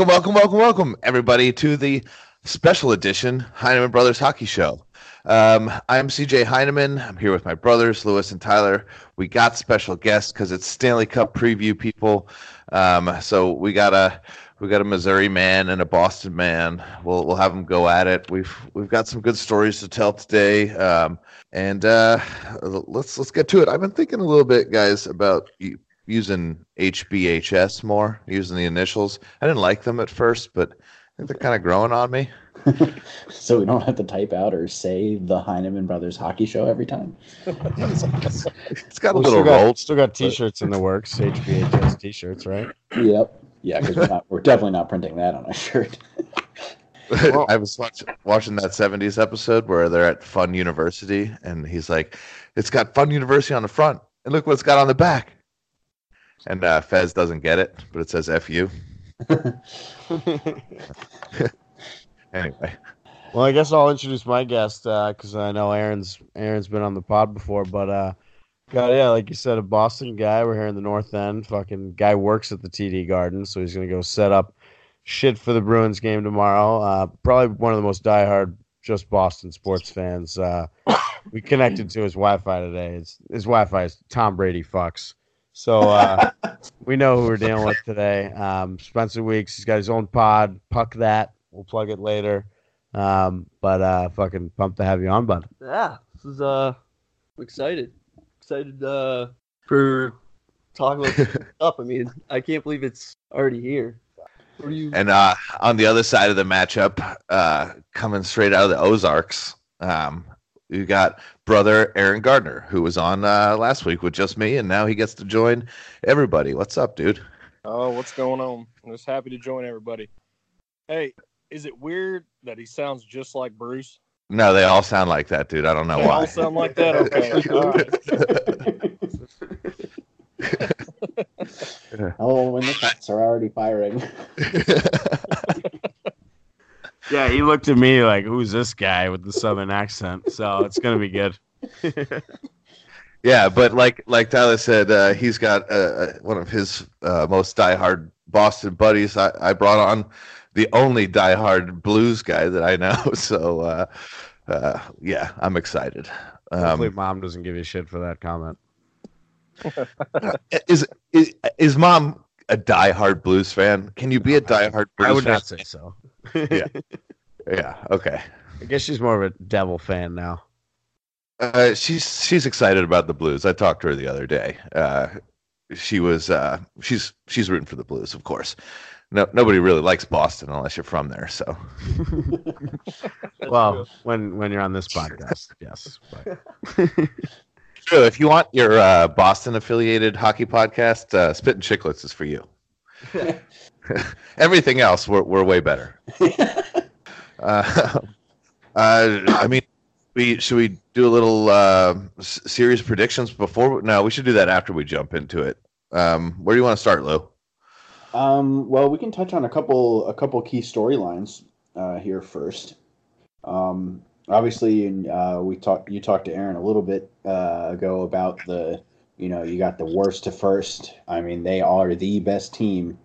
Welcome, welcome, welcome, welcome, everybody, to the special edition Heineman Brothers Hockey Show. Um, I'm CJ Heineman. I'm here with my brothers, Lewis and Tyler. We got special guests because it's Stanley Cup preview, people. Um, so we got a we got a Missouri man and a Boston man. We'll we'll have them go at it. We've we've got some good stories to tell today. Um, and uh, let's let's get to it. I've been thinking a little bit, guys, about using HBHS more, using the initials. I didn't like them at first, but I think they're kind of growing on me. so we don't have to type out or say the Heineman Brothers hockey show every time. it's got a Well, little still got, roll. Still got T-shirts in the works. HBHS T-shirts, right? Yep. Yeah, because we're, we're definitely not printing that on a shirt. I was watch, watching that 70s episode where they're at Fun University, and he's like, It's got Fun University on the front, and look what it's got on the back. And uh, Fez doesn't get it, but it says FU. anyway, Well, I guess I'll introduce my guest because I know Aaron's Aaron's been on the pod before, but uh, got yeah, like you said, a Boston guy. We're here in the North End. Fucking guy works at the TD Garden, so he's gonna go set up shit for the Bruins game tomorrow. Uh, probably one of the most diehard just Boston sports fans. Uh, we connected to his Wi-Fi today. It's, his Wi-Fi is Tom Brady fucks. So uh, we know who we're dealing with today. Um, Spencer Weeks. He's got his own pod. Puck that. We'll plug it later. Um, but uh, fucking pumped to have you on, bud. Yeah, this is uh, I'm excited. Excited uh for talking about stuff. I mean, I can't believe it's already here. What you? and uh, on the other side of the matchup, uh, coming straight out of the Ozarks, um, you got brother Aaron Gardner, who was on uh, last week with just me, and now he gets to join everybody. What's up, dude? Oh, what's going on? I'm just happy to join everybody. Hey, is it weird that he sounds just like Bruce? No, they all sound like that, dude. I don't know They why. all sound like that. Okay. All right. oh, when the shots are already firing. Yeah, he looked at me like, "Who's this guy with the southern accent?" So it's gonna be good. Yeah, but like like Tyler said, uh, he's got uh, uh, one of his uh, most diehard Boston buddies. I, I brought on the only diehard Blues guy that I know. So uh, uh, yeah, I'm excited. Hopefully, Um, mom doesn't give you shit for that comment. is, is is mom a diehard Blues fan? Can you be a diehard Blues I would fan? not say so. Yeah. Yeah. Okay. I guess she's more of a devil fan now. Uh, she's she's excited about the Blues. I talked to her the other day. Uh, she was uh, she's she's rooting for the Blues, of course. No, nobody really likes Boston unless you're from there. So well, true. when when you're on this podcast, yes. But true. If you want your uh, Boston affiliated hockey podcast, uh, Spittin' Chiclets is for you. Everything else, we're we're way better. Uh, uh, I mean, we should we do a little uh, s- series predictions before? No, we should do that after we jump into it. Um, where do you want to start, Lou? Um, well, we can touch on a couple a couple key storylines uh, here first. Um, obviously, and, uh, we talked. You talked to Aaron a little bit uh, ago about the. You know, you got the worst to first. I mean, they are the best team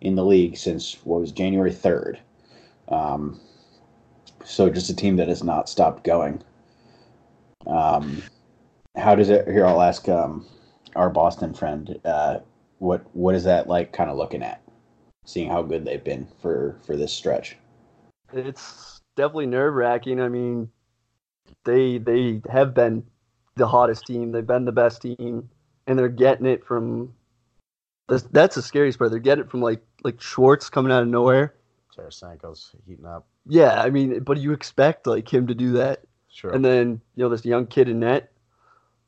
in the league since what was January third. Um, so just a team that has not stopped going. Um, how does it? Here, I'll ask um, our Boston friend. Uh, what what is that like kind of looking at seeing how good they've been for for this stretch It's definitely nerve wracking. I mean, they they have been the hottest team. They've been the best team, and they're getting it from. That's, that's the scariest part. They're getting it from like like Schwartz coming out of nowhere. Tarasenko's heating up. Yeah, I mean, but you expect like him to do that, Sure. and then you know this young kid in net.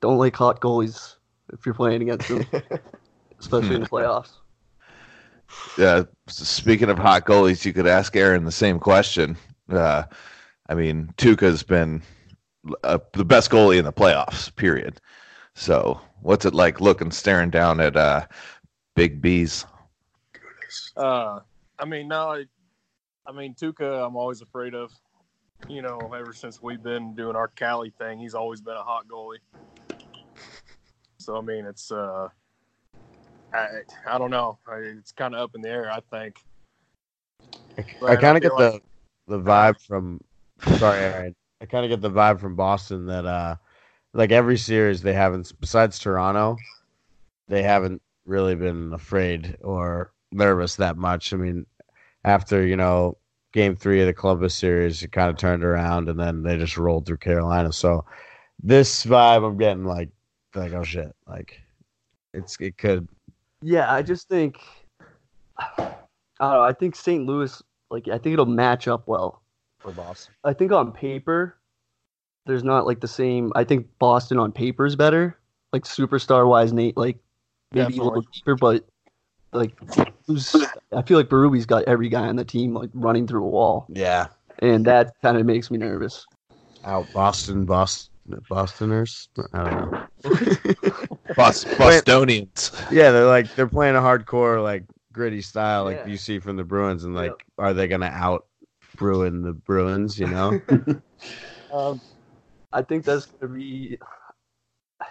Don't like hot goalies if you're playing against them, especially in the playoffs. Yeah. speaking of hot goalies, you could ask Aaron the same question. Uh, I mean, Tuukka's been uh, the best goalie in the playoffs. Period. So, what's it like looking staring down at uh, Big B's? Uh, I mean, no, I, I mean Tuukka. I'm always afraid of. You know, ever since we've been doing our Cali thing, he's always been a hot goalie. So I mean, it's uh, I I don't know. I, it's kind of up in the air. I think. I Right, kind I of get feel the the vibe from. Sorry, Aaron. I kind of get the vibe from Boston that uh, like every series they haven't besides Toronto, they haven't really been afraid or nervous that much. I mean, after you know game three of the Columbus series, it kind of turned around and then they just rolled through Carolina. So this vibe, I'm getting like like oh shit, like it's it could Yeah, I just think I don't know. I think St. Louis, like, I think it'll match up well. for Boston. I think on paper, there's not like the same. I think Boston on paper is better, like superstar wise, Nate, like maybe a little Definitely. deeper, but like who's, I feel like Berube's got every guy on the team like running through a wall, Yeah, and that kind of makes me nervous. out Boston, Boston, Bostoners. I don't know. Bos- Bostonians. Yeah, they're like they're playing a hardcore like gritty style like Yeah. you see from the Bruins, and like are they gonna out Bruin the Bruins? You know, Um, I think that's gonna be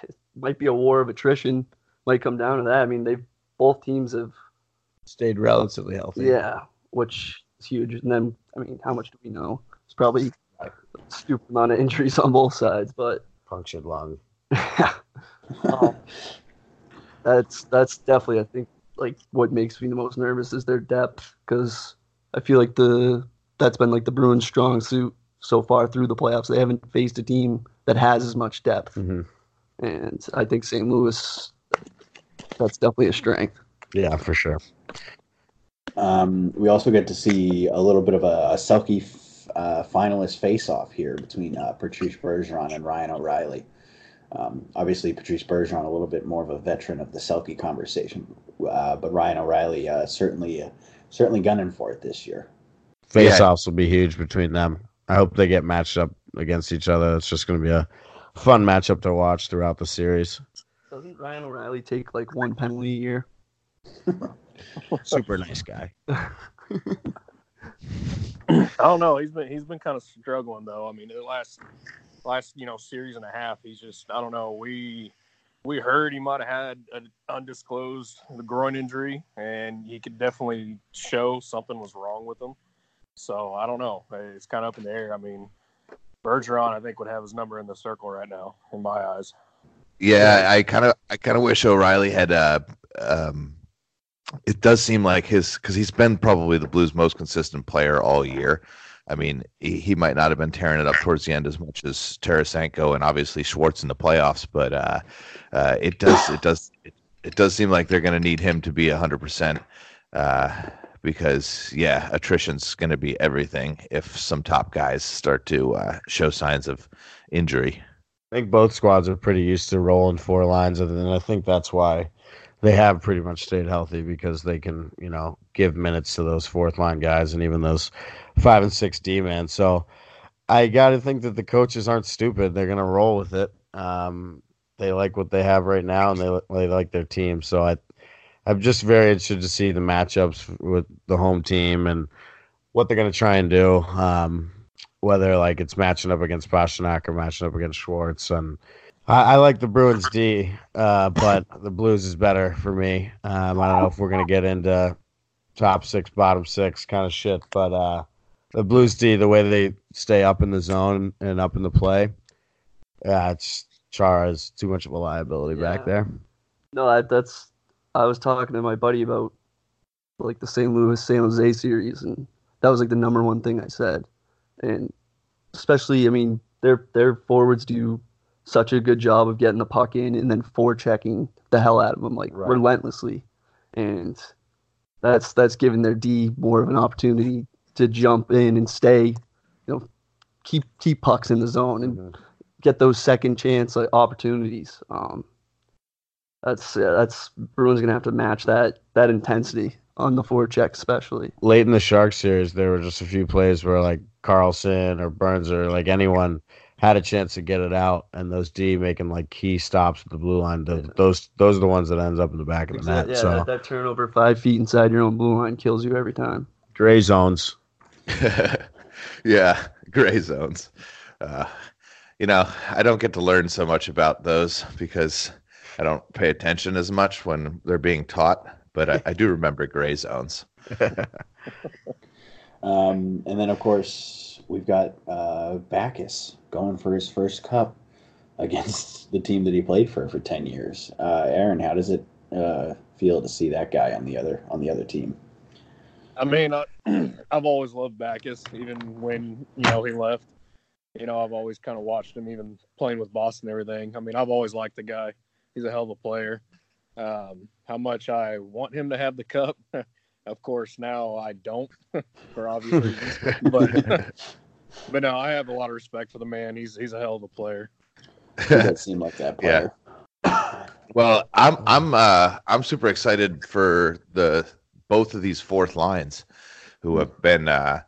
it might be a war of attrition. Might come down to that. I mean, they both teams have stayed relatively healthy. Yeah, which is huge. And then, I mean, how much do we know? It's probably a stupid amount of injuries on both sides, but punctured lung. um, that's that's definitely I think like what makes me the most nervous is their depth because I feel like the that's been like the Bruins' strong suit so far through the playoffs. They haven't faced a team that has as much depth, hmm and I think St. Louis that's definitely a strength. Yeah, for sure. Um, we also get to see a little bit of a, a Selke f- uh, finalist face-off here between uh, Patrice Bergeron and Ryan O'Reilly. Um, obviously, Patrice Bergeron a little bit more of a veteran of the Selke conversation, uh, but Ryan O'Reilly uh, certainly uh, certainly gunning for it this year. Face offs will be huge between them. I hope they get matched up against each other. It's just going to be a fun matchup to watch throughout the series. Doesn't Ryan O'Reilly take like one penalty a year? Super nice guy. I don't know. He's been he's been kind of struggling though. I mean, the last last you know series and a half, he's just I don't know. We we heard he might have had an undisclosed groin injury, and he could definitely show something was wrong with him. So I don't know. It's kind of up in the air. I mean, Bergeron, I think would have his number in the circle right now, in my eyes. Yeah, I kind of, I kind of wish O'Reilly had. Uh, um, it does seem like his because he's been probably the Blues' most consistent player all year. I mean, he, he might not have been tearing it up towards the end as much as Tarasenko and obviously Schwartz in the playoffs, but uh, uh, it does, it does, it, it does seem like they're going to need him to be hundred percent. Uh, because yeah, attrition's going to be everything if some top guys start to uh, show signs of injury. I think both squads are pretty used to rolling four lines, and I think that's why they have pretty much stayed healthy because they can, you know, give minutes to those fourth line guys and even those five and six D men. So I got to think that the coaches aren't stupid; they're going to roll with it. Um, they like what they have right now, and they they like their team. So I, I'm just very interested to see the matchups with the home team and what they're going to try and do. Um, whether like it's matching up against Pastrnak or matching up against Schwartz. And I, I like the Bruins D, uh, but the Blues is better for me. Um, I don't know if we're gonna get into top six, bottom six kind of shit, but uh, the Blues D, the way they stay up in the zone and up in the play, yeah, it's Chara is too much of a liability back there. No, that, that's. I was talking to my buddy about like the St. Louis San Jose series, and that was like the number one thing I said. And especially, I mean, their their forwards do such a good job of getting the puck in and then forechecking the hell out of them like Right. relentlessly, and that's that's giving their D more of an opportunity to jump in and stay, you know, keep keep pucks in the zone and Mhm. get those second chance like, opportunities. Um, that's yeah, that's Bruins gonna have to match that that intensity on the forecheck, especially. late in the Shark series, there were just a few plays where like Karlsson or Burns or like anyone had a chance to get it out, and those D making like key stops with the blue line. th- Those those are the ones that ends up in the back of the net. yeah, so that, that turnover five feet inside your own blue line kills you every time. gray zones. yeah, gray zones. Uh, you know, I don't get to learn so much about those because I don't pay attention as much when they're being taught. But I, I do remember gray zones. Um, and then, of course, we've got uh, Backes going for his first cup against the team that he played for for ten years. Uh, Aaron, how does it uh, feel to see that guy on the other on the other team? I mean, I, I've always loved Backes, even when you know he left. You know, I've always kind of watched him, even playing with Boston and everything. I mean, I've always liked the guy. He's a hell of a player. Um, how much I want him to have the cup, of course, now I don't, for obvious reasons. But but no, I have a lot of respect for the man. He's he's a hell of a player. He does seem like that player. Well, I'm I'm uh I'm super excited for the both of these fourth lines who have been uh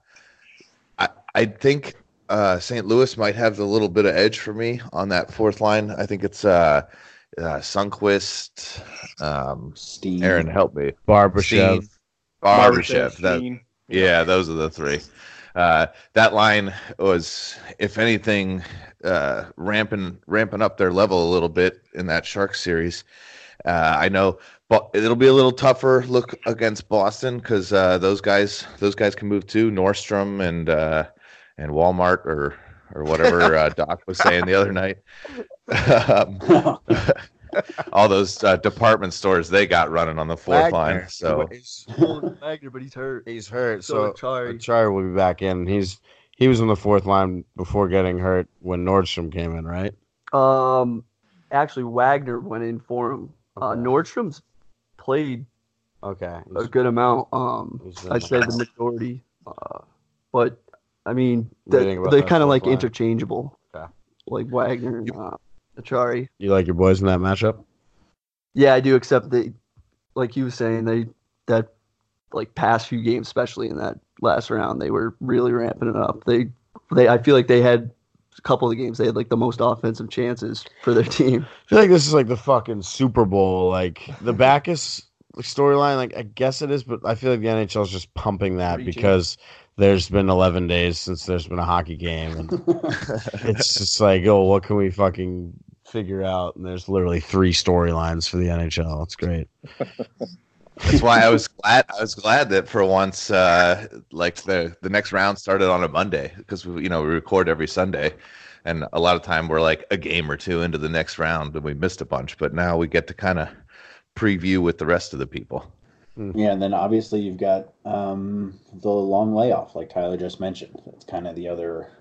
I I think uh St. Louis might have the little bit of edge for me on that fourth line. I think it's uh uh Sundqvist, um Steve. Aaron help me. Barbashev. Steen, Barbashev. That, Steen. yeah, those are the three. Uh, that line was, if anything, uh, ramping ramping up their level a little bit in that Shark series. Uh, I know, but it'll be a little tougher look against Boston because uh, those guys those guys can move too. Nordstrom and uh, and Walmart or or whatever uh, Doc was saying the other night. um, all those uh, department stores they got running on the fourth line. So he's, Wagner, but he's hurt. he's hurt. So, So, Acciari. Acciari will be back in. He's he was on the fourth line before getting hurt when Nordstrom came in, right? Um, actually, Wagner went in for him. Uh, Nordstrom's played Okay. a good amount. Um, I'd say the the- majority. Uh, but I mean, What they they're kind of like line? interchangeable. Okay. Like Wagner and uh, Acciari. You like your boys in that matchup? Yeah, I do. Except they, like you were saying, they that like past few games, especially in that last round, they were really ramping it up. They, they, I feel like they had a couple of the games they had like the most offensive chances for their team. I feel like this is like the fucking Super Bowl. Like the Backes storyline, like I guess it is, but I feel like the NHL is just pumping that Reaching. because there's been 11 days since there's been a hockey game, and it's just like, oh, what can we fucking figure out? And there's literally three storylines for the NHL. It's great. That's why I was glad. I was glad that for once, uh, like the the next round started on a Monday because you know we record every Sunday, and a lot of time we're like a game or two into the next round and we missed a bunch. But now we get to kind of preview with the rest of the people. Yeah, and then obviously you've got um, the long layoff, like Tyler just mentioned. It's kind of the other.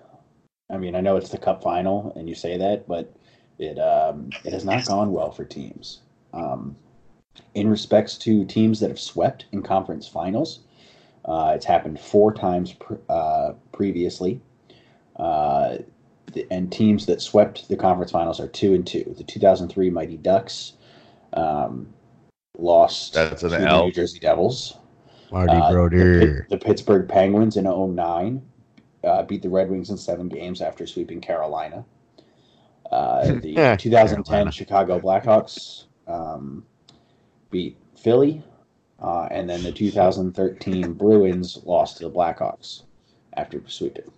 I mean, I know it's the Cup final, and you say that, but it um, it has not gone well for teams. Um, in respects to teams that have swept in conference finals, uh, it's happened four times uh, previously. Uh, and teams that swept the conference finals are two and two. The 2003 Mighty Ducks um, lost That's an to the L. New Jersey Devils. Marty Uh, the, Brodeur. The Pittsburgh Penguins in 09 uh, beat the Red Wings in seven games after sweeping Carolina. Uh, the Yeah, 2010 Carolina. Chicago Blackhawks um, beat Philly, uh, and then the 2013 Bruins lost to the Blackhawks after sweeping.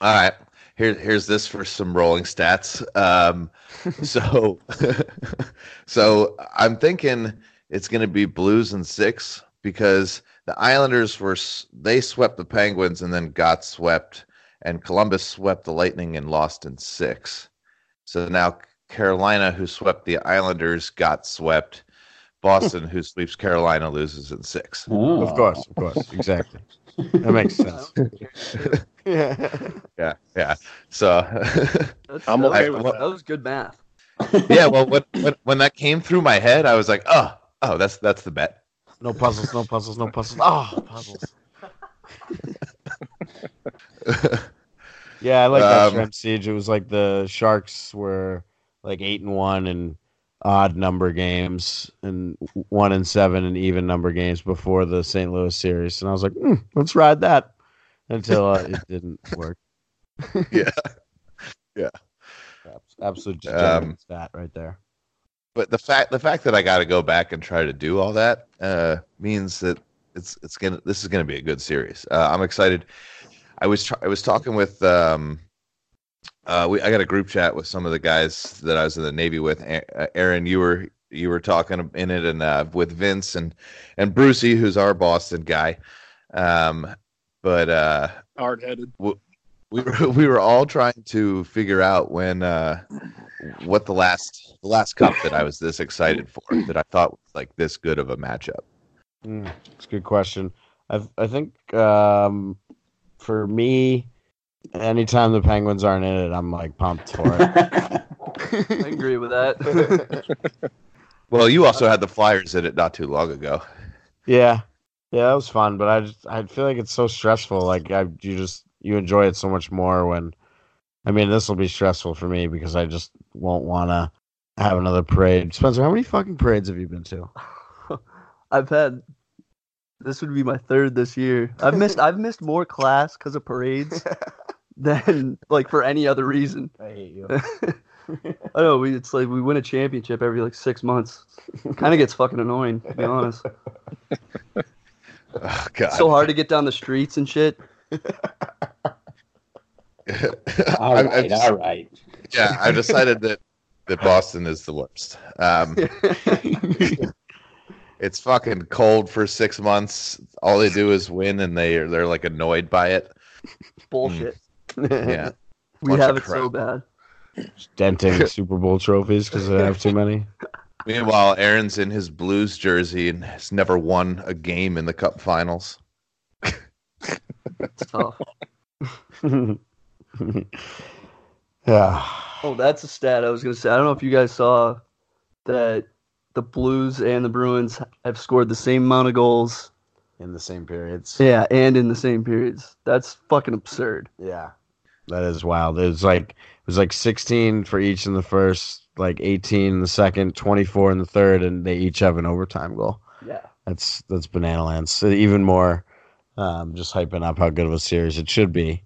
All right. Here, here's this for some rolling stats. Um, so, so I'm thinking it's going to be Blues and six because the Islanders were they swept the Penguins and then got swept, and Columbus swept the Lightning and lost in six. So now Carolina, who swept the Islanders, got swept. Hmm. Boston, who sweeps Carolina, loses in six. Oh. Of course, of course, exactly. That makes sense. yeah. Yeah, yeah. So. That's, I'm that okay was, with that that. was good math. yeah, well, when, when when that came through my head, I was like, oh, oh, that's that's the bet. No puzzles, no puzzles, no puzzles. Oh, puzzles. Yeah, I like that Um, Trent Siege. It was like the Sharks were like eight and one and odd number games and one and seven and even number games before the St. Louis series, and I was like, hmm, let's ride that until uh, it didn't work. Yeah. Yeah. Abs- Absolute Um, stat right there. But the fact the fact that I got to go back and try to do all that uh, means that it's it's gonna this is gonna be a good series. Uh, I'm excited. I was I was talking with um, uh, we I got a group chat with some of the guys that I was in the Navy with. Uh, Aaron, you were you were talking in it, and uh, with Vince and and Brucey, who's our Boston guy. Um, but uh, Hard headed. We were we were all trying to figure out when uh, what the last the last cup that I was this excited for that I thought was like this good of a matchup. Mm, it's a good question. I I think um, for me, anytime the Penguins aren't in it, I'm like pumped for it. I agree with that. Well, you also had the Flyers in it not too long ago. yeah, yeah, that was fun. But I just I feel like it's so stressful. Like I you just you enjoy it so much more when. I mean, this will be stressful for me because I just won't want to have another parade. Spencer, how many fucking parades have you been to? I've had this would be my third this year. I've missed I've missed more class because of parades than like for any other reason. I hate you. I know we it's like we win a championship every like six months. Kind of gets fucking annoying to be honest. Oh, God. so hard to get down the streets and shit. All I- right, I just- all right. yeah, I decided that that Boston is the worst. Um, it's fucking cold for six months. All they do is win, and they they're like annoyed by it. Bullshit. Yeah, We Bunch have of it so bad. denting Super Bowl trophies because they have too many. Meanwhile, Aaron's in his Blues jersey and has never won a game in the Cup Finals. It's tough. yeah. Oh, that's a stat I was gonna say. I don't know if you guys saw that the Blues and the Bruins have scored the same amount of goals. In the same periods. Yeah, and in the same periods. That's fucking absurd. Yeah. That is wild. It was like it was like 16 for each in the first, like 18 in the second, 24 in the third, and they each have an overtime goal. Yeah. That's that's banana lands. So even more, um, just hyping up how good of a series it should be.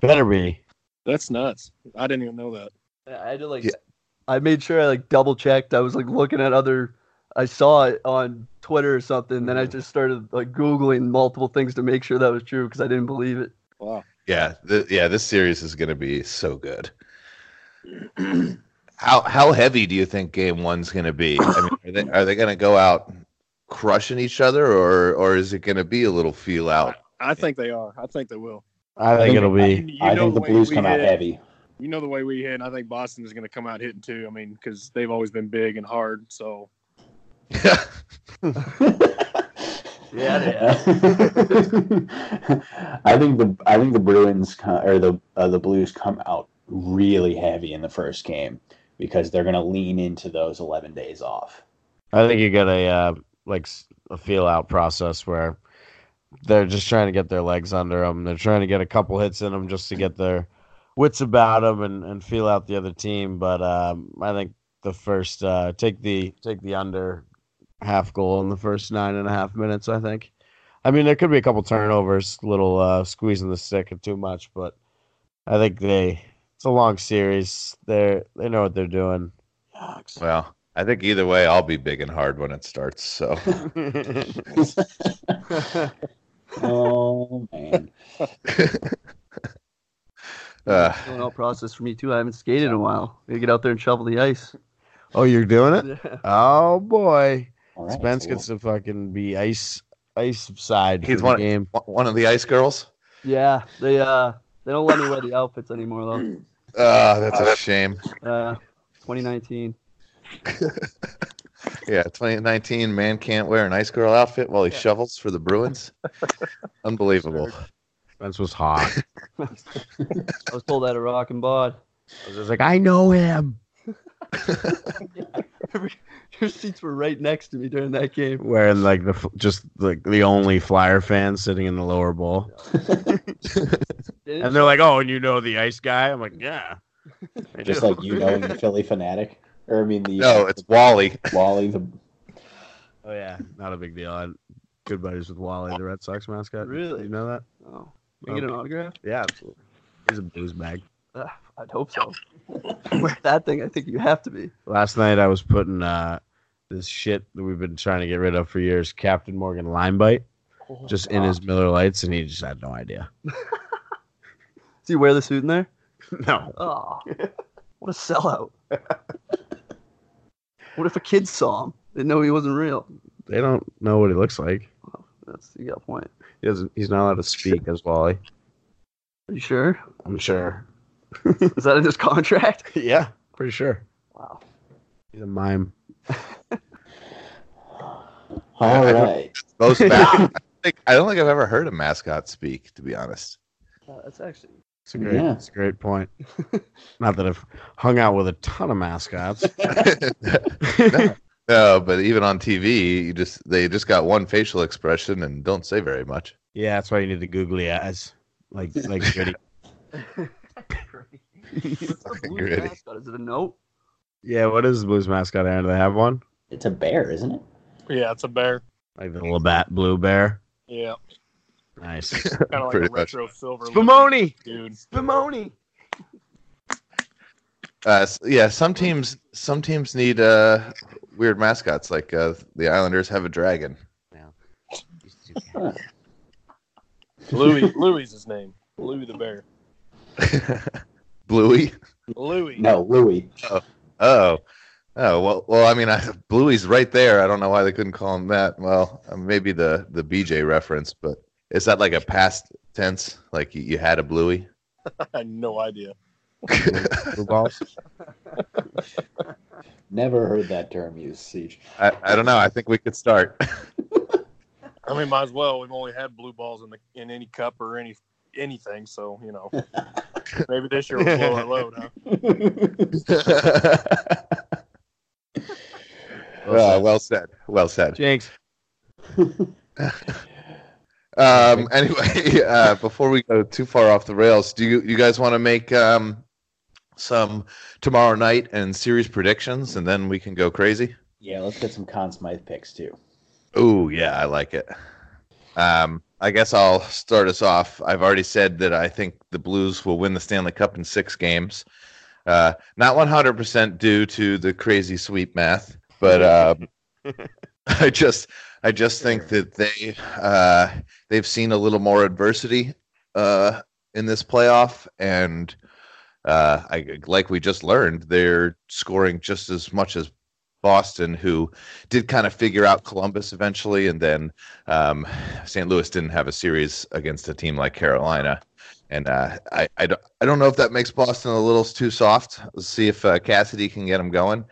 Better be. That's nuts. I didn't even know that. I had to like Yeah. I made sure I like double checked. I was like looking at other I saw it on Twitter or something, then I just started like googling multiple things to make sure that was true because I didn't believe it. Wow. Yeah, th- yeah, this series is going to be so good. how how heavy do you think Game One's going to be? I mean, are they are they going to go out crushing each other, or or is it going to be a little feel out? I think they are. I think they will. I think think- it'll be. You I know think the way Blues we come out heavy. You know the way we hit. and I think Boston is going to come out hitting too. I mean, because they've always been big and hard. So Yeah, they I think the I think the Bruins come, or the uh, the Blues come out really heavy in the first game because they're going to lean into those 11 days off. I think you get a uh, like a feel out process where they're just trying to get their legs under them. They're trying to get a couple hits in them just to get their wits about them and, and feel out the other team. But um, I think the first uh, take the take the under half goal in the first nine and a half minutes. I think. I mean, there could be a couple turnovers, little uh, squeezing the stick and too much, but I think they. It's a long series. They they know what they're doing. Yucks. Well, I think either way, I'll be big and hard when it starts. So oh man. uh, Filling out process for me too. I haven't skated in a while. Gotta get out there and shovel the ice. oh, you're doing it? Yeah. Oh boy, All right, Spence cool. gets to fucking be ice ice side He's one- the game. one of the ice girls. Yeah, they uh they don't let me wear the outfits anymore though. Uh, that's a shame. Uh 2019. Yeah, 2019 man can't wear an ice girl outfit while he shovels for the Bruins. Unbelievable. Spence was hot. I was told that at Rock and Bod. I was just like, I know him. Your seats were right next to me during that game. Wearing like the just like the only Flyer fan sitting in the lower bowl, and they're like, "Oh, and you know the ice guy?" I'm like, "Yeah." I Just like you know the Phillie Phanatic, or I mean the No, it's Wally. Wally. The oh yeah, not a big deal. I'm good buddies with Wally, the Red Sox mascot. Really? You know that? Oh, can I get an autograph? Yeah, absolutely. He's a booze bag. Uh, I'd hope so. Wear that thing. I think you have to be. Last night I was putting uh, this shit that we've been trying to get rid of for years, Captain Morgan Lime Bite, just in his Miller Lites, and he just had no idea. Does he wear the suit in there? No. Oh, what a sellout. What if a kid saw him? They know he wasn't real. They don't know what he looks like. That's you got a point. He doesn't. He's not allowed to speak as Wally. Are you sure? I'm sure. Is that in his contract? yeah, pretty sure. Wow. He's a mime. All right. Most ma- I, think, I don't think I've ever heard a mascot speak, to be honest. Uh, that's actually It's a great. Yeah. It's a great point. not that I've hung out with a ton of mascots. no, no, but even on TV, you just they just got one facial expression and don't say very much. yeah, that's why you need the googly eyes, like like Gritty. What's the blue Ready. mascot? Is it a note? Yeah, what is the Blues mascot? Aaron, do they have one? It's a bear, isn't it? Yeah, it's a bear. Like the little bat Blue Bear. Yeah, Nice. kind of like Pretty a much. retro silver. Spumoni. dude. Spumoni. Uh, s- yeah, some teams some teams need uh, weird mascots. Like uh, the Islanders have a dragon. Louis, Louis is his name. Louis the bear. Bluey. Louis. No, Louis. Oh, oh, Oh well, well. I mean, I, Bluey's right there. I don't know why they couldn't call him that. Well, uh, maybe the the BJ reference, but is that like a past tense? Like you, you had a Bluey? I had no idea. Blue balls. Never heard that term used, Siege. I, I don't know. I think we could start. I mean, might as well. We've only had blue balls in the in any cup or any anything, so you know, maybe this year we'll blow our load, huh? Uh, well said. Well said. Jinx. Um, anyway, uh, before we go too far off the rails, do you you guys want to make um, some tomorrow night and series predictions, and then we can go crazy? yeah, let's get some Conn Smythe picks too. Oh yeah, I like it. Um, I guess I'll start us off. I've already said that I think the Blues will win the Stanley Cup in six games. Uh, not 100% due to the crazy sweep math, but um, I just I just think that they uh, they've seen a little more adversity uh, in this playoff, and uh, I like we just learned they're scoring just as much as Boston, who did kind of figure out Columbus eventually, and then um, St. Louis didn't have a series against a team like Carolina. And uh, I, I, don't, I don't know if that makes Boston a little too soft. Let's see if uh, Cassidy can get them going.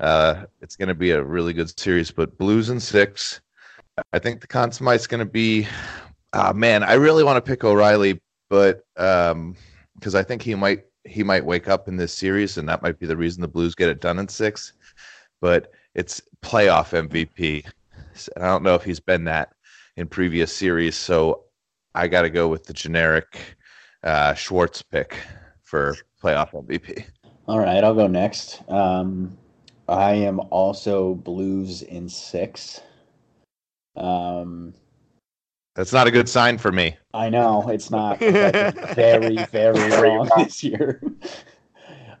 Uh, it's going to be a really good series, but Blues and six. I think the Conn Smythe's going to be. Uh, man, I really want to pick O'Reilly, but because I think he might he might wake up in this series, and that might be the reason the Blues get it done in six but it's playoff MVP. I don't know if he's been that in previous series, so I got to go with the generic uh, Schwartz pick for playoff MVP. All right, I'll go next. Um, I am also Blues in six. Um, That's not a good sign for me. I know it's not very, very wrong this year.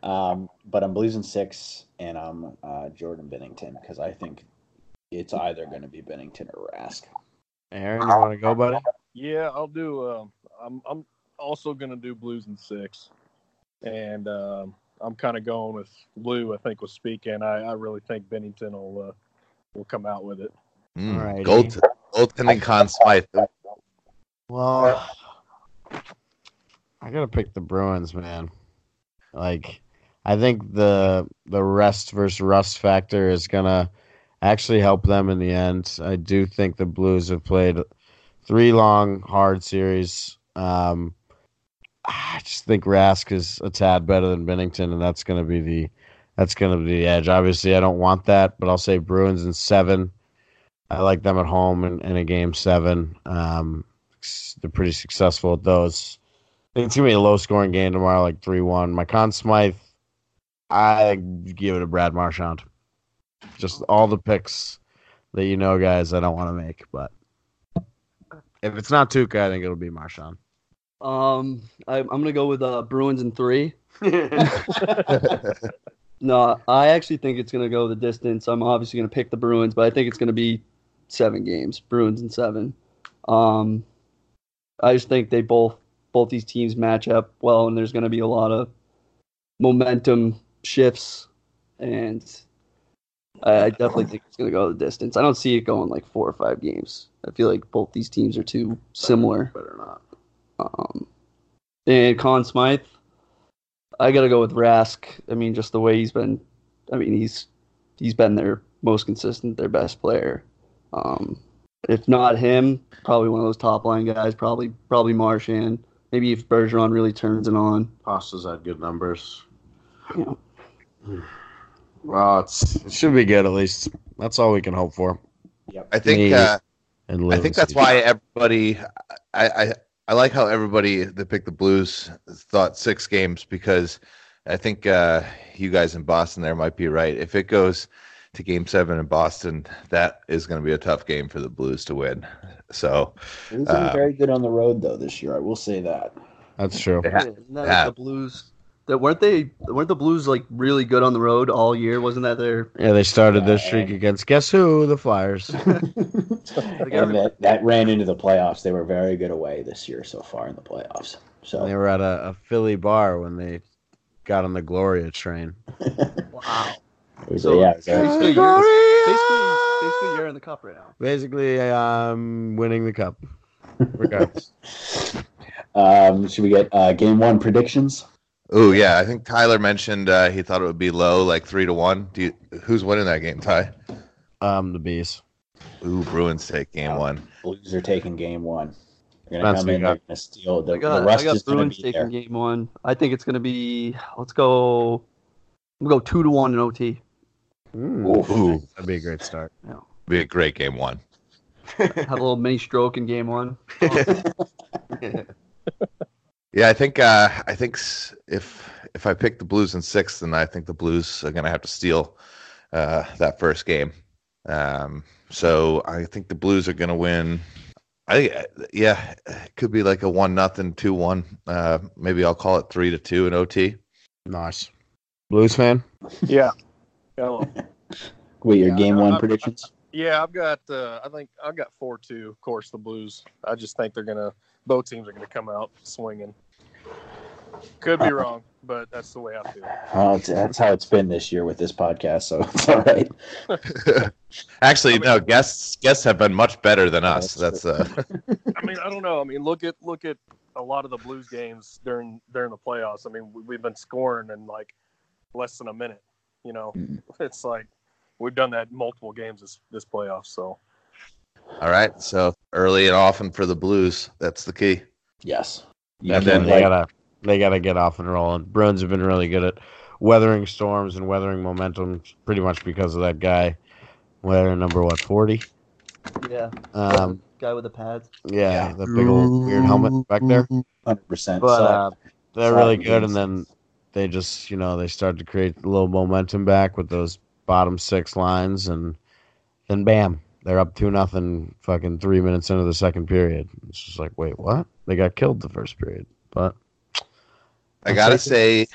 Um, but I'm Blues in six, and I'm uh, Jordan Binnington because I think it's either going to be Binnington or Rask. Aaron, you want to go, buddy? Yeah, I'll do. Um, I'm I'm also gonna do Blues in six, and um, I'm kind of going with Lou. I think was speaking. I, I really think Binnington will uh, will come out with it. Mm, Alrighty. gold, goaltending Conn Smythe. Well, I gotta pick the Bruins, man. Like, I think the the rest versus rust factor is gonna actually help them in the end. I do think the Blues have played three long, hard series. Um, I just think Rask is a tad better than Binnington, and that's gonna be the that's gonna be the edge. Obviously, I don't want that, but I'll say Bruins in seven. I like them at home in, in a game seven. Um, they're pretty successful at those. I think it's gonna be a low scoring game tomorrow, like three one. My Conn Smythe, I give it to Brad Marchand. Just all the picks that you know, guys. I don't want to make, but if it's not Tuukka, I think it'll be Marchand. Um, I, I'm gonna go with uh, Bruins in three. No, I actually think it's gonna go the distance. I'm obviously gonna pick the Bruins, but I think it's gonna be seven games. Bruins in seven. Um, I just think they both both these teams match up well, and there's gonna be a lot of momentum shifts, and I, I definitely think it's going to go the distance. I don't see it going like four or five games. I feel like both these teams are too similar. Better not. Um, and Conn Smythe, I got to go with Rask. I mean, just the way he's been. I mean, he's he's been their most consistent, their best player. Um, if not him, probably one of those top line guys. Probably probably Marchand. Maybe if Bergeron really turns it on. Pasta's had good numbers. You know, Well, it's it should be good at least. That's all we can hope for. I think uh, And I think that's why everybody. I, I I like how everybody that picked the Blues thought six games because I think uh, you guys in Boston there might be right. If it goes to Game Seven in Boston, that is going to be a tough game for the Blues to win. So Blues have been Uh, very good on the road though this year. I will say that. That's true. Yeah. Isn't that Yeah. like the Blues? That weren't they? Weren't the Blues like really good on the road all year? Wasn't that their? Yeah, they started their Yeah. streak against guess who? The Flyers. and that, that ran into the playoffs. They were very good away this year so far in the playoffs. So They were at a, a Philly bar when they got on the Gloria train. Wow. It was, So- yeah, it was very- Basically, you're, basically, basically, you're in the cup right now. Basically, I'm winning the cup. Regardless. um, should we get uh, game one predictions? Oh yeah, I think Tyler mentioned uh, he thought it would be low, like three to one. Do you, who's winning that game, Ty? um, the bees. Ooh, Bruins take game Oh. one. Blues are taking game one. They're gonna That's come in. They're gonna steal. The, I got, the rust I got is Bruins be taking there. game one. I think it's going to be. Let's go. We'll go two to one in OT. Mm, Ooh, that'd be a great start. Yeah. be a great game one. Have a little mini stroke in game one. Yeah, I think uh, I think if if I pick the Blues in six, then I think the Blues are going to have to steal uh, that first game. Um, so I think the Blues are going to win. I yeah, it could be like a one nothing, two one. Uh, maybe I'll call it three to two in OT. Nice. Blues fan? Yeah. Hello. Wait, your Yeah, game I- one I- predictions? Yeah, I've got. Uh, I think I've got four two. Of course, the Blues. I just think they're gonna. Both teams are gonna come out swinging. Could be wrong, but that's the way I feel. Well, it's, that's how it's been this year with this podcast, so it's all right. Actually, I mean- no guests guests have been much better than us. That's That's uh, I mean, I don't know. I mean, look at look at a lot of the Blues games during during the playoffs. I mean, we- we've been scoring in like less than a minute. You know, Mhm. it's like we've done that multiple games this this playoff. So all right. So early and often for the Blues. That's the key. Yes. You And then they like- gotta they gotta get off and rolling. Bruins have been really good at weathering storms and weathering momentum, pretty much because of that guy. Weather number what forty? Yeah. Um, Guy with the pads. yeah, Yeah. the big old weird helmet back there. 100%. But So, uh, they're Solid really good, games. and then they just you know they start to create a little momentum back with those bottom six lines, and then bam, they're up two nothing. Fucking three minutes into the second period, it's just like wait, what? They got killed the first period, but I gotta say,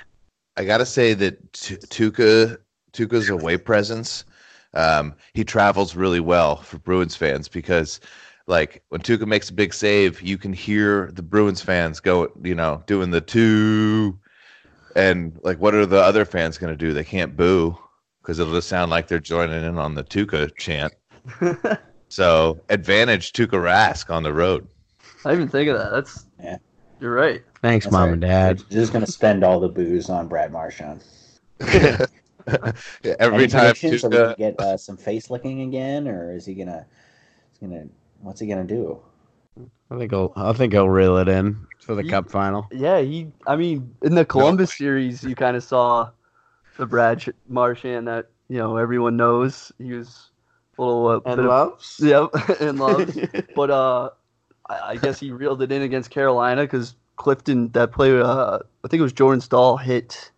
I gotta say that Tuukka Tuukka's away presence. Um, he travels really well for Bruins fans because, like, when Tuukka makes a big save, you can hear the Bruins fans go, you know, doing the two, and like, what are the other fans gonna do? They can't boo because it'll just sound like they're joining in on the Tuukka chant. So advantage Tuukka Rask on the road. I didn't even think of that. That's. Yeah. You're right. thanks, that's mom all and dad. They're just going to spend all the booze on Brad Marchand. Yeah, Every Any time predictions? Are we gonna Tuukka, get uh, some face licking again, or is he gonna? He's gonna. What's he gonna do? I think he'll I think he'll reel it in for the Ye- cup final. Yeah, he. I mean, in the Columbus series, you kind of saw the Brad Marchand that you know everyone knows. He was a little uh, of- loves. Yep, and loves. but uh, I, I guess he reeled it in against Carolina because Clifton that play. Uh, I think it was Jordan Staal hit.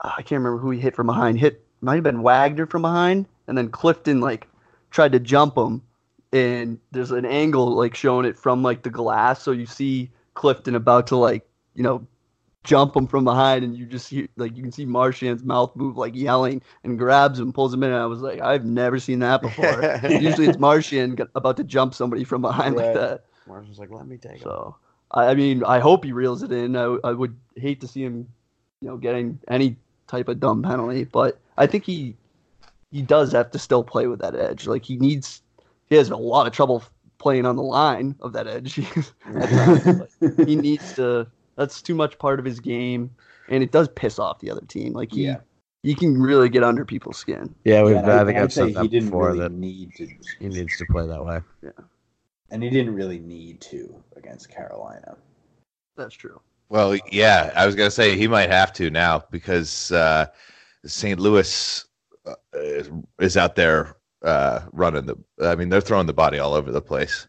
uh, I can't remember who he hit from behind. Hit might have been Wagner from behind, and then Clifton like tried to jump him, and there's an angle like showing it from like the glass, so you see Clifton about to like you know jump him from behind, and you just hear like you can see Marchand's mouth move like yelling and grabs him, pulls him in. And I was like, I've never seen that before. Usually it's Martian about to jump somebody from behind like that. Marshall's like, let me take it. So I, I mean, I hope he reels it in. I, I would hate to see him, you know, getting any type of dumb penalty, but I think he he does have to still play with that edge. Like he needs, he has a lot of trouble playing on the line of that edge. at times, but he needs to. That's too much part of his game, and it does piss off the other team. Like he, Yeah. he can really get under people's skin. Yeah, we've, Yeah, and I, I, think I'd I've said he that didn't before really that need to, he needs to play that way. Yeah, and he didn't really need to against Carolina. That's true. Well, yeah, I was gonna say he might have to now because uh, St. Louis uh, is- is out there uh, running the. I mean, they're throwing the body all over the place,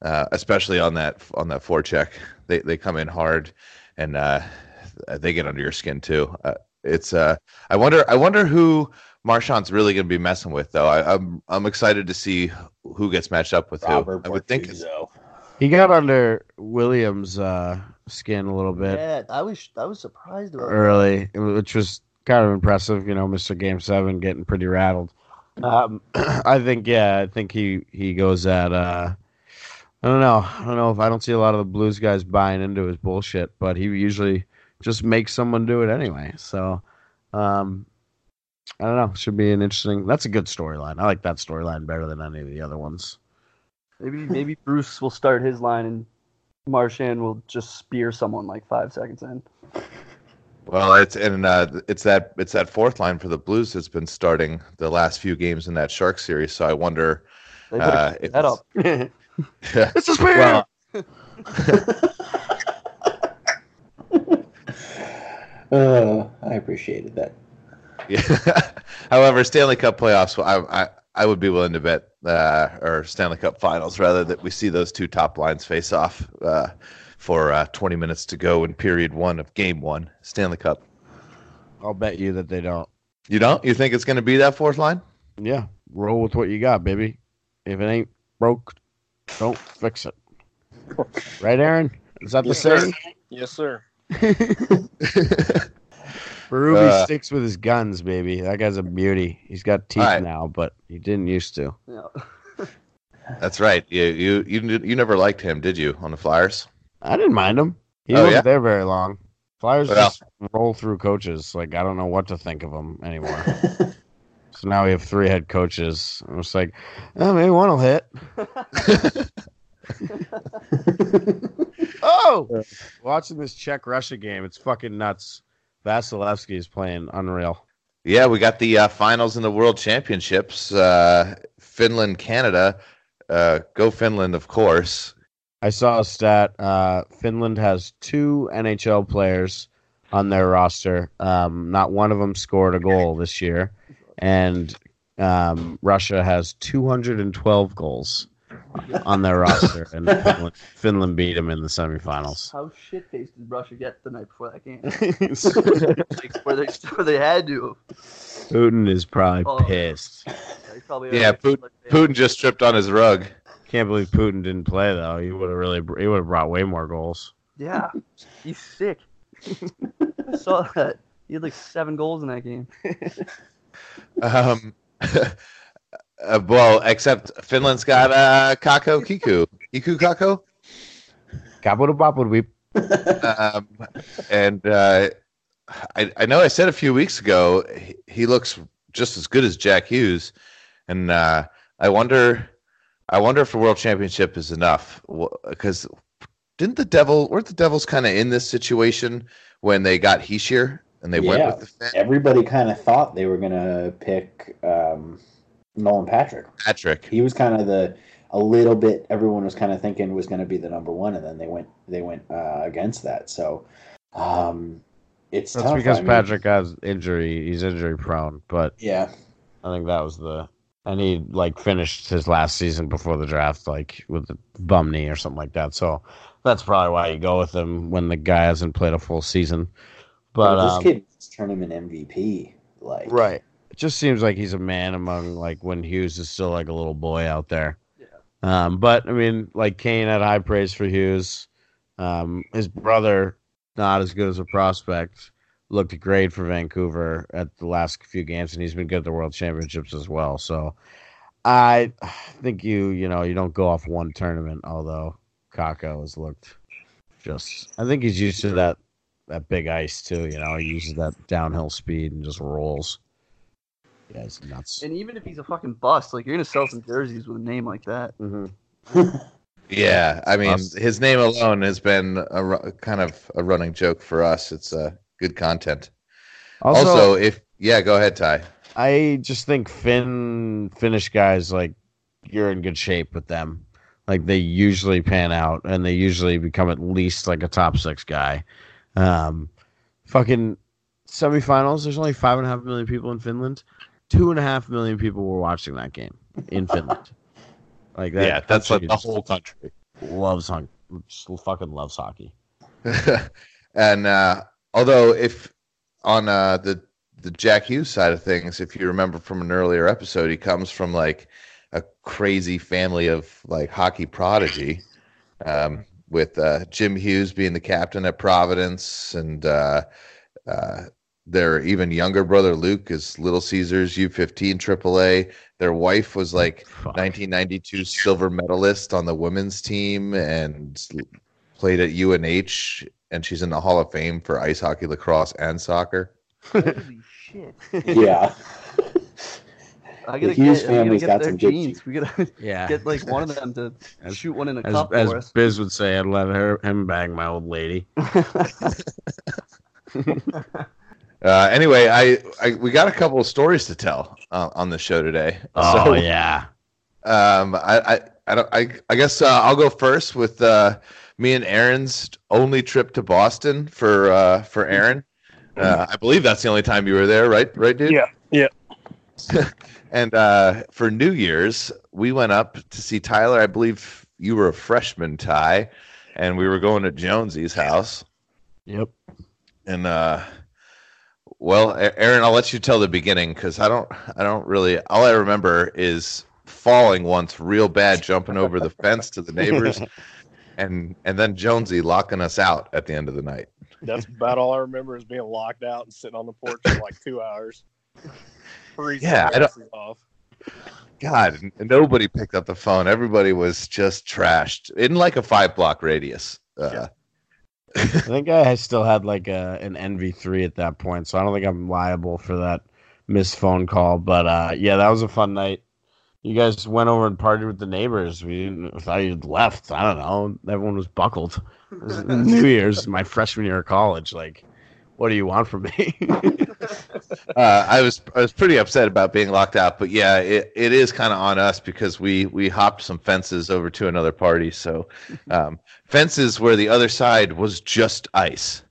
uh, especially on that on that forecheck. They they come in hard, and uh, they get under your skin too. Uh, it's. Uh, I wonder. I wonder who Marchand's really going to be messing with, though. I, I'm I'm excited to see who gets matched up with Robert who. I would think. Bortuzzo. He got under Williams' uh, skin a little bit Yeah, I was I was surprised about that. early, which was kind of impressive. You know, Mister Game Seven getting pretty rattled. Um, I think, yeah, I think he he goes at. Uh, I don't know. I don't know if I don't see a lot of the Blues guys buying into his bullshit, but he usually just makes someone do it anyway. So, um, I don't know. Should be an interesting. That's a good storyline. I like that storyline better than any of the other ones. Maybe maybe Bruce will start his line and Marchand will just spear someone like five seconds in. Well, it's and uh, it's that it's that fourth line for the Blues that's been starting the last few games in that Shark series. So I wonder. Uh, if that up. It's a spear. Well, Uh, I appreciated that. yeah. However, Stanley Cup playoffs, I I, I would be willing to bet, uh, or Stanley Cup Finals rather, that we see those two top lines face off uh, for uh, 20 minutes to go in period one of Game One, Stanley Cup. I'll bet you that they don't. You don't? You think it's going to be that fourth line? Yeah, roll with what you got, baby. If it ain't broke, don't fix it. Right, Aaron? Is that the Yes, sir. Yes, sir. Berube Uh, sticks with his guns, baby. That guy's a beauty. He's got teeth All right. now, but he didn't used to. Yeah. That's right. You you you you never liked him, did you, on the Flyers? I didn't mind him. He Oh, wasn't yeah? there very long. Flyers Well- just roll through coaches. Like I don't know what to think of them anymore. so now we have three head coaches. I'm just like, oh, maybe one will hit. Oh, watching this Czech Russia game, it's fucking nuts. Vasilevskiy is playing unreal. Yeah, we got the uh, finals in the World Championships. Uh, Finland, Canada. Uh, go Finland, of course. I saw a stat. Uh, Finland has two NHL players on their roster. Um, not one of them scored a goal this year, and um, Russia has 212 goals on their roster, and Finland, Finland beat them in the semifinals. How shit faced did Russia get the night before that game? Like, where they where they had to. Putin is probably Oh. pissed. They probably Yeah, Putin, Putin just tripped on his rug. Can't believe Putin didn't play though. He would have really he would have brought way more goals. Yeah, he's sick. I saw that. He had like seven goals in that game. Um, uh, well, except Finland's got uh, Kako Kiku. Kiku Kako? Kabudababudweep. um, and uh, I, I know I said a few weeks ago he, he looks just as good as Jack Hughes, and uh, I wonder, I wonder if the World Championship is enough because didn't the Devil weren't the Devils kind of in this situation when they got Hischier and they went with the Finn? Everybody kind of thought they were gonna pick um, Nolan Patrick. Patrick. He was kind of the a little bit. Everyone was kind of thinking was going to be the number one, and then they went they went uh, against that. So um, it's That's tough. because I mean, Patrick has injury. He's injury prone, but Yeah, I think that was the and he like finished his last season before the draft like with a bum knee or something like that. So that's probably why you go with him when the guy hasn't played a full season. But this um, kid was an MVP. Like right, it just seems like he's a man among like when Hughes is still like a little boy out there. Yeah. Um, but I mean, like Kane had high praise for Hughes. Um, his brother, not as good as a prospect, looked great for Vancouver at the last few games, and he's been good at the World Championships as well. So, I think you, you know, you don't go off one tournament. Although Kakko has looked just, I think he's used to that that big ice too. You know, he uses that downhill speed and just rolls. Yeah, it's nuts. And even if he's a fucking bust, like you're gonna sell some jerseys with a name like that. hmm Yeah, I mean, his name alone has been a ru- kind of a running joke for us. It's uh, good content. Also, Also, if yeah, go ahead, Ty. I just think Finn Finnish guys like you're in good shape with them. Like they usually pan out and they usually become at least like a top six guy. Um, fucking semifinals. There's only five and a half million people in Finland. Two and a half million people were watching that game in Finland. Like that. yeah, that's like the whole country. loves hockey. Fucking loves hockey. and uh, although if on uh, the the Jack Hughes side of things, if you remember from an earlier episode, he comes from like a crazy family of like hockey prodigy, um, with uh, Jim Hughes being the captain at Providence, and uh, uh, their even younger brother Luke is Little Caesars U15 AAA. Their wife was like Fuck. 1992 silver medalist on the women's team and played at UNH, and she's in the Hall of Fame for ice hockey, lacrosse, and soccer. Holy shit! yeah. I The gotta Hughes get, I gotta family's get got some good genes. We gotta Yeah. get like one of them to As- shoot one in a As, cup as for us. Biz would say, I'd let her, him bang my old lady. Uh, anyway, I, I we got a couple of stories to tell uh, on the show today. Oh so, yeah. Um, I, I, I don't. I, I guess uh, I'll go first with uh, me and Aaron's only trip to Boston for uh, for Aaron. Uh, I believe that's the only time you were there, right? Right, dude. Yeah, yeah. and uh, for New Year's, we went up to see Tyler. I believe you were a freshman, Ty, and we were going to Jonesy's house. Yep. And uh, well, Aaron, I'll let you tell the beginning because I don't, I don't really. All I remember is falling once real bad, jumping over the fence to the neighbors, and and then Jonesy locking us out at the end of the night. That's about all I remember is being locked out and sitting on the porch for like two hours. Freezing Yeah, I don't- off. God, nobody picked up the phone. Everybody was just trashed in like a five block radius. Uh, Yeah. I think I still had like a, an NV3 at that point, so I don't think I'm liable for that missed phone call. But uh, yeah, that was a fun night. You guys went over and partied with the neighbors. We didn't, thought you'd left. I don't know. Everyone was buckled. Was New Year's, my freshman year of college. Like, what do you want from me? uh, I was I was pretty upset about being locked out, but yeah, it, it is kind of on us because we we hopped some fences over to another party. So um, fences where the other side was just ice,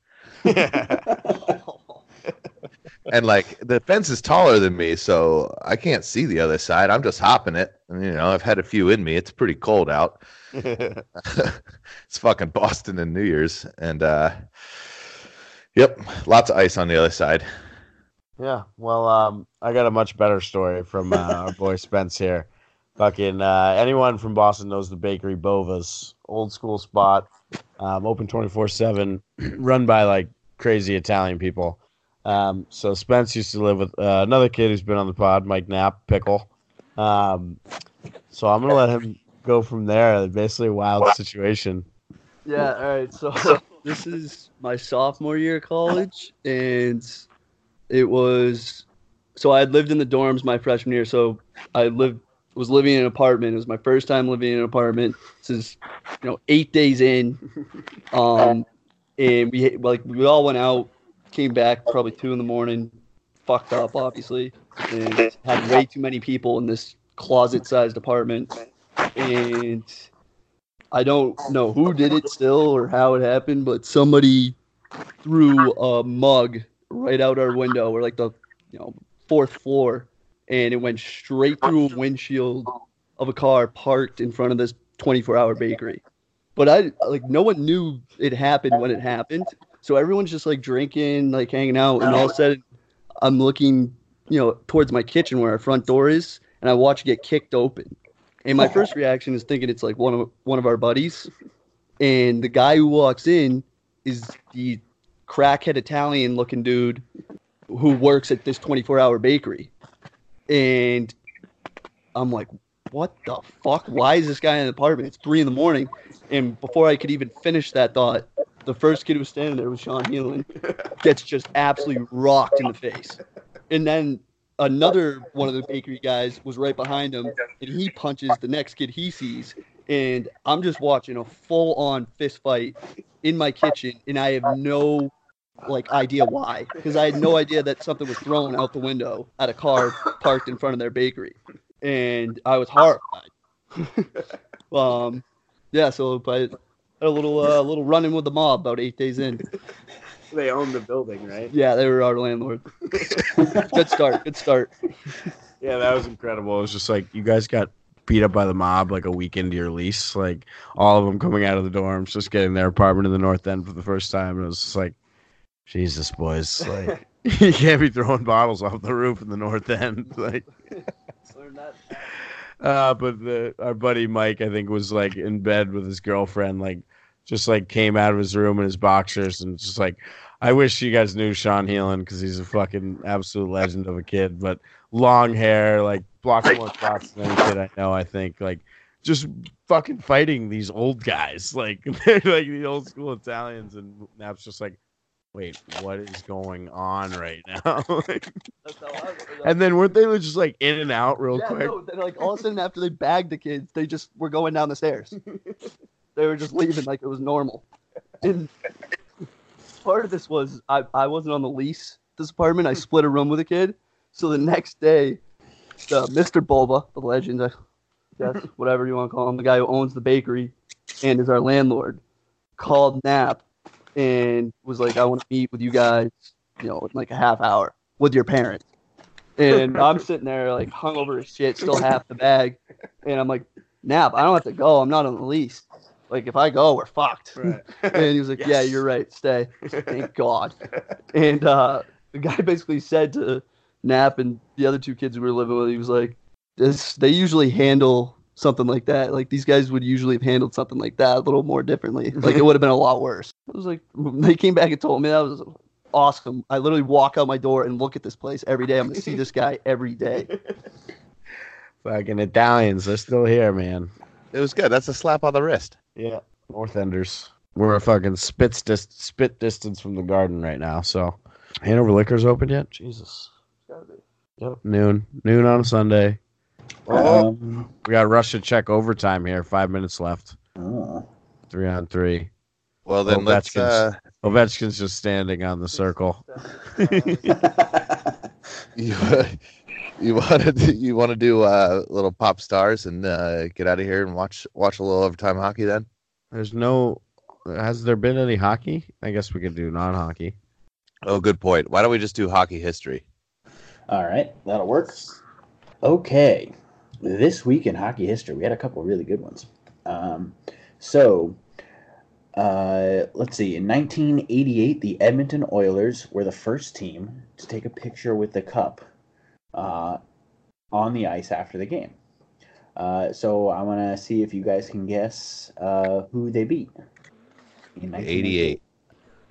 and like the fence is taller than me, so I can't see the other side. I'm just hopping it, and you know I've had a few in me. It's pretty cold out. it's fucking Boston and New Year's, and uh, yep, lots of ice on the other side. Yeah, well, um, I got a much better story from uh, our boy Spence here. Fucking uh, anyone from Boston knows the bakery Bova's old school spot, um, open twenty four seven, run by like crazy Italian people. Um, so Spence used to live with uh, another kid who's been on the pod, Mike Knapp, Pickle. Um, so I'm gonna let him go from there. Basically, a wild situation. Yeah, all right. So this is my sophomore year of college, and it was so I had lived in the dorms my freshman year. So I lived was living in an apartment. It was my first time living in an apartment. This is you know eight days in, um, and we like we all went out, came back probably two in the morning, fucked up obviously, and had way too many people in this closet-sized apartment, and. I don't know who did it still or how it happened, but somebody threw a mug right out our window. We're like the you know fourth floor, and it went straight through a windshield of a car parked in front of this 24-hour bakery. But I like no one knew it happened when it happened, so everyone's just like drinking, like hanging out, and all of a oh. sudden I'm looking, you know, towards my kitchen where our front door is, and I watch it get kicked open. And my first reaction is thinking it's like one of one of our buddies, and the guy who walks in is the crackhead Italian looking dude who works at this 24 hour bakery. And I'm like, what the fuck? Why is this guy in the apartment? It's three in the morning. And before I could even finish that thought, the first kid who was standing there was Sean Healy, Gets just absolutely rocked in the face. And then another one of the bakery guys was right behind him, and he punches the next kid he sees. And I'm just watching a full on fist fight in my kitchen, and I have no like idea why because I had no idea that something was thrown out the window at a car parked in front of their bakery, and I was horrified. um, yeah, so had a little uh, little running with the mob about eight days in. They own the building, right? Yeah, they were our landlord. good start. Good start. Yeah, that was incredible. It was just like you guys got beat up by the mob like a week into your lease. Like all of them coming out of the dorms, just getting their apartment in the North End for the first time. And it was just like, Jesus, boys, like you can't be throwing bottles off the roof in the North End. Like, uh, but the, our buddy Mike, I think, was like in bed with his girlfriend, like just like came out of his room in his boxers and just like, I wish you guys knew Sean Heelan because he's a fucking absolute legend of a kid. But long hair, like blocks more blocks than any kid I know. I think like just fucking fighting these old guys, like they're like the old school Italians, and Knapp's just like, wait, what is going on right now? and then weren't they just like in and out real yeah, quick? no, like all of a sudden after they bagged the kids, they just were going down the stairs. they were just leaving like it was normal. And part of this was I, I wasn't on the lease this apartment. I split a room with a kid. So the next day, the Mr. Bulba, the legend, I guess, whatever you want to call him, the guy who owns the bakery and is our landlord, called Knapp and was like, I want to meet with you guys, you know, in like a half hour with your parents. And I'm sitting there like hung over as shit, still half the bag. And I'm like, Knapp, I don't have to go. I'm not on the lease. Like if I go, we're fucked. Right. And he was like, Yeah, you're right. Stay. Thank God. And uh, the guy basically said to Knapp and the other two kids we were living with, he was like, this, they usually handle something like that. Like these guys would usually have handled something like that a little more differently. Like it would have been a lot worse. It was like they came back and told me that was awesome. I literally walk out my door and look at this place every day. I'm gonna see this guy every day. Fucking Italians, they're still here, man. It was good. That's a slap on the wrist. Yeah, North Enders. We're a fucking spit dis- spit distance from the garden right now. So, Hanover Liquor's open yet? Jesus. Yep, noon, noon on a Sunday. Um, We got Russia Czech overtime here. Five minutes left. oh. Three on three. Well, then let's. Ovechkin's- Uh, Ovechkin's just standing on the circle. you you want to you want to do uh, little pop stars and uh, get out of here and watch watch a little overtime hockey then. There's no. Has there been any hockey? I guess we could do non-hockey. Oh, good point. Why don't we just do hockey history? All right, that'll work. Okay, this week in hockey history, we had a couple really good ones. Um, so, uh, let's see. In 1988, the Edmonton Oilers were the first team to take a picture with the cup uh, on the ice after the game. Uh, so I want to see if you guys can guess uh, who they beat. In 88.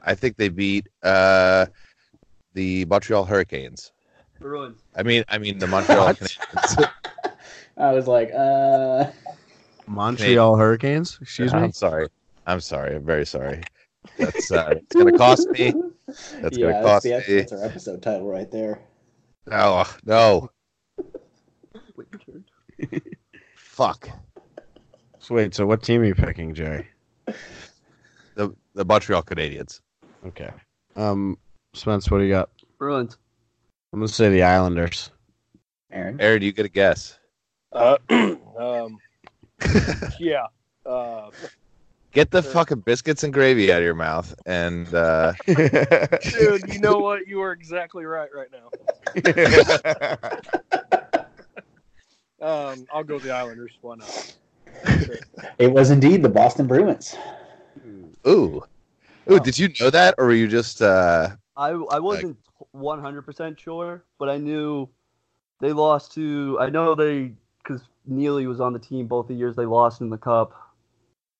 I think they beat uh, the Montreal Hurricanes. Bruins. I mean, I mean the Montreal Canadiens. I was like, uh, Montreal Hurricanes. Excuse me. I'm sorry. I'm sorry. I'm very sorry. That's uh, it's gonna cost me. That's yeah, gonna cost that's, the, me. that's our episode title right there. Oh no! Wait, your turn. Fuck So wait. So what team are you picking, Jerry? the the Montreal Canadiens. Okay. Um, Spence, what do you got? Bruins. I'm gonna say the Islanders. Aaron, Aaron, you get a guess. Uh, um, yeah. Uh, Get the fucking biscuits and gravy out of your mouth, and uh, dude, you know what? You are exactly right right now. Um, I'll go with the Islanders. Why not? it was indeed the Boston Bruins. ooh, ooh, did you know that, or were you just uh, I I wasn't one hundred percent sure, but I knew they lost to. I know they because Neely was on the team both the years they lost in the cup,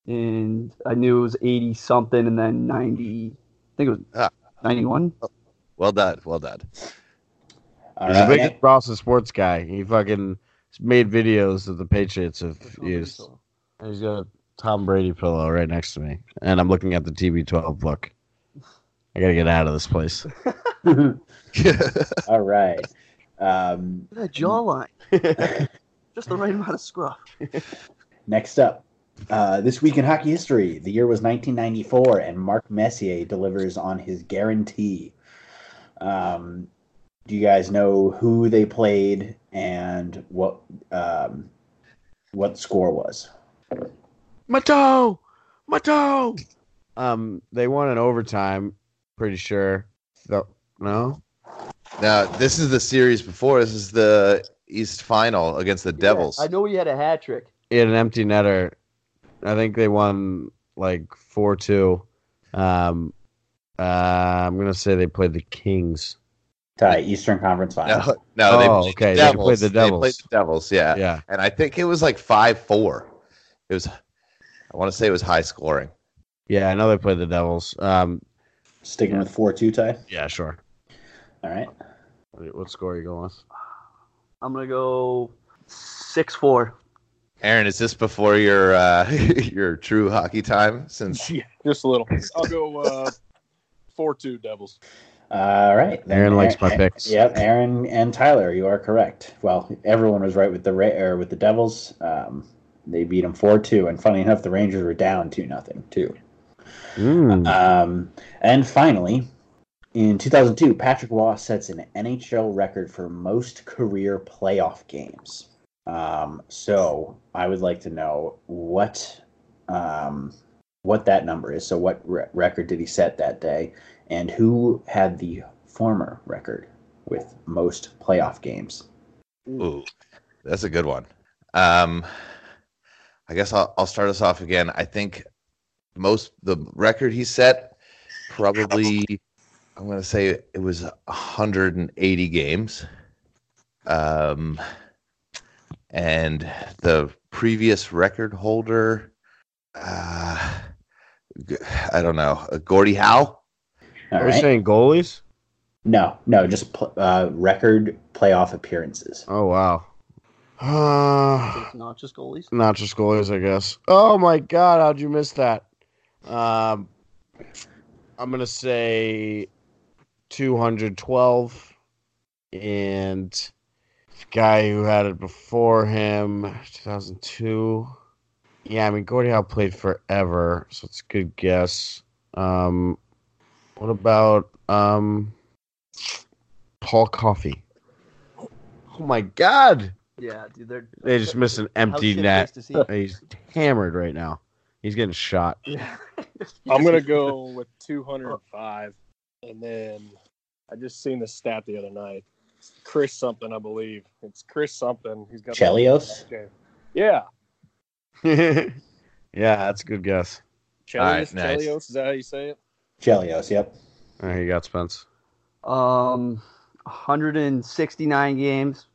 and I knew it was eighty something, and then ninety. I think it was Ah. ninety one. well done, well done? All He's the right, biggest Boston sports guy. He fucking made videos of the Patriots of used. And He's got a Tom Brady pillow right next to me, and I'm looking at the TB12 book. I gotta get out of this place. All right. Um, That jawline. Just the right amount of scruff. next up, uh, this week in hockey history, the year was 1994, and Mark Messier delivers on his guarantee. Um, do you guys know who they played and what um, what score was? Matteau, Matteau. Um, they won in overtime. Pretty sure. No, no. Now this is the series before. This is the East Final against the Devils. I know he had a hat trick. He had an empty netter. I think they won like four two. Um, uh, I'm gonna say they played the Kings. Ty, Eastern Conference Finals. No, no, they Oh, played okay, the they Devils. played the They Devils. played the Devils, yeah. Yeah, And I think it was like five four. It was. I want to say it was high scoring. yeah. I know they played the Devils. Um, Sticking with four two, tie. yeah, sure. All right. What score are you going with? I'm gonna go six four. Aaron, is this before your uh, your true hockey time? Since Yeah, just a little. I'll go uh, four two Devils. All right. then Aaron likes my picks. Yep, Aaron and Tyler, you are correct. Well, everyone was right with the Ra- or with the Devils. Um, they beat them four two, and funny enough, the Rangers were down two nothing too. Mm. Um, and finally, in 2002, Patrick Roy sets an NHL record for most career playoff games. Um, so I would like to know what um, what that number is. So what re- record did he set that day, and who had the former record with most playoff games? Ooh, that's a good one. Um, I guess I'll, I'll start us off again. I think most the record he set probably I'm going to say it was 180 games. Um, and the previous record holder, uh, g- I don't know, uh, Gordie Howe. All Are you right. saying goalies? No, no, just pl- uh, record playoff appearances. Oh wow. Uh, not just goalies. not just goalies, I guess. Oh my god, how'd you miss that? Um, I'm gonna say 212, and the guy who had it before him, 2002. Yeah, I mean Gordie Howe played forever, so it's a good guess. Um, what about um, Paul Coffey? Oh my god, Yeah, dude, they're they just missed an empty net. face to see? He's hammered right now. He's getting shot. Yeah. I'm gonna go with 205, and then I just seen the stat the other night. Chris something, I believe. It's Chris something. He's got Chelios? Yeah, yeah, that's a good guess. Chelios. right, nice. Chelios. Is that how you say it? Chelios, yep. There you got Spence. Um, 169 games.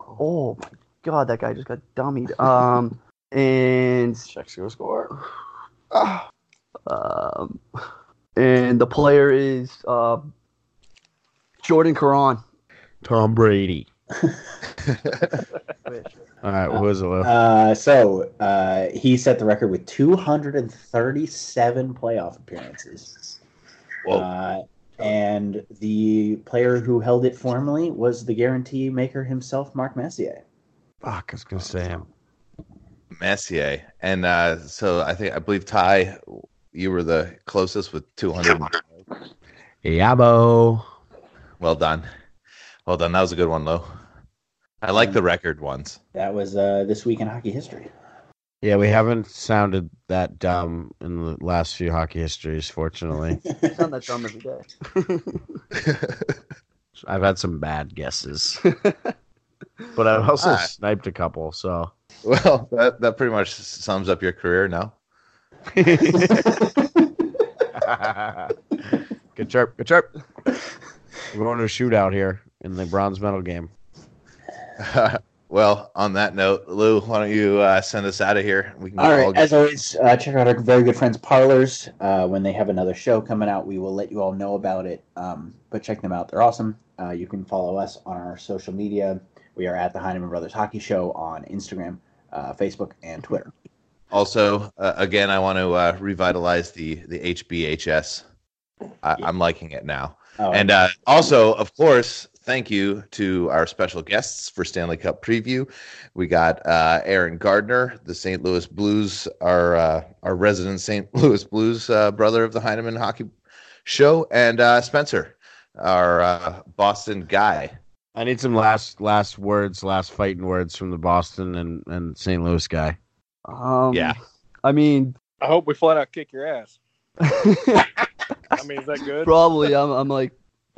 Oh my god, that guy just got dummied. Um, and Checks your score. um, and the player is uh, Jordan Caron. Tom Brady. All right, who is it, Lou? Uh, so uh, he set the record with 237 playoff appearances. Whoa. Uh, and the player who held it formerly was the guarantee maker himself, Mark Messier. Fuck, I was gonna say him. Messier. And uh, so I think I believe Ty, you were the closest with 200. Yabo. Well done. Well done. That was a good one, Lo. I like the record ones. That was uh, this week in hockey history. Yeah, we haven't sounded that dumb in the last few hockey histories, fortunately. It's not that dumb every day. I've had some bad guesses, but I've also Ah. sniped a couple. So well, that, that pretty much sums up your career now. good chirp, good chirp. We're going to a shootout here in the bronze medal game. well, on that note, Lou, why don't you uh, send us out of here? We can All all right. get- As always, uh, check out our very good friends Parlors. Uh, when they have another show coming out, we will let you all know about it. Um, but check them out; they're awesome. Uh, you can follow us on our social media. We are at the Heineman Brothers Hockey Show on Instagram, uh, Facebook, and Twitter. Also, uh, again, I want to uh, revitalize the the HBHS. I, I'm liking it now. Oh, And uh, also, of course, thank you to our special guests for Stanley Cup preview. We got uh, Aaron Gardner, the St. Louis Blues, our uh, our resident St. Louis Blues uh, brother of the Heineman Hockey Show, and uh, Spencer, our uh, Boston guy. I need some last last words, last fighting words from the Boston and, and St. Louis guy. Um, Yeah. I mean, I hope we flat out kick your ass. I mean, is that good? probably I'm I'm like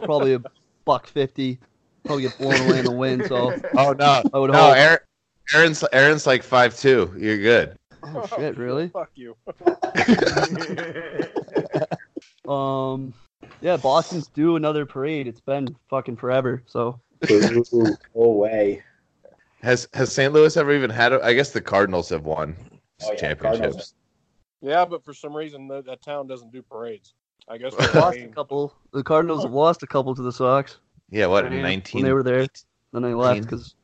probably a buck fifty. Probably get blown away in the wind. So Oh no, I would no, hope. Aaron, Aaron's Aaron's like five two. You're good. Oh shit, really? Fuck you. Um, yeah, Boston's due another parade. It's been fucking forever. So Ooh, go away. Has has St. Louis ever even had? A, I guess the Cardinals have won Oh, yeah, championships. Cardinals. Yeah, but for some reason that, that town doesn't do parades. I guess they lost a couple. The Cardinals have lost a couple to the Sox. Yeah, what in When nineteen? they were there, then they left because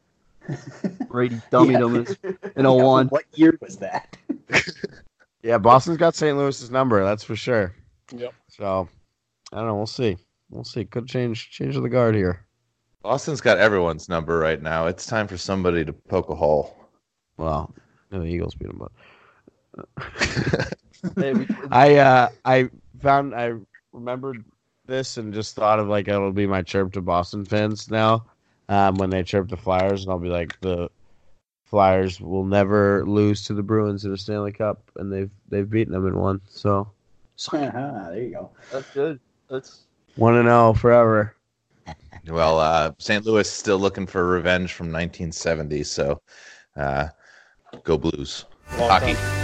Brady dummied them in 01. What year was that? Yeah, Boston's got St. Louis's number, that's for sure. Yep. So I don't know. We'll see. We'll see. Could change change of the guard here. Boston's got everyone's number right now. It's time for somebody to poke a hole. Well, no, the Eagles beat them, but I uh I found I remembered this and just thought of like it'll be my chirp to Boston fans now. Um, when they chirp the Flyers, and I'll be like the Flyers will never lose to the Bruins in a Stanley Cup, and they've they've beaten them in one. So Uh-huh, there you go. that's good. That's one and zero forever. Well, uh, St. Louis still looking for revenge from 1970, so uh, go Blues. Long Hockey. time.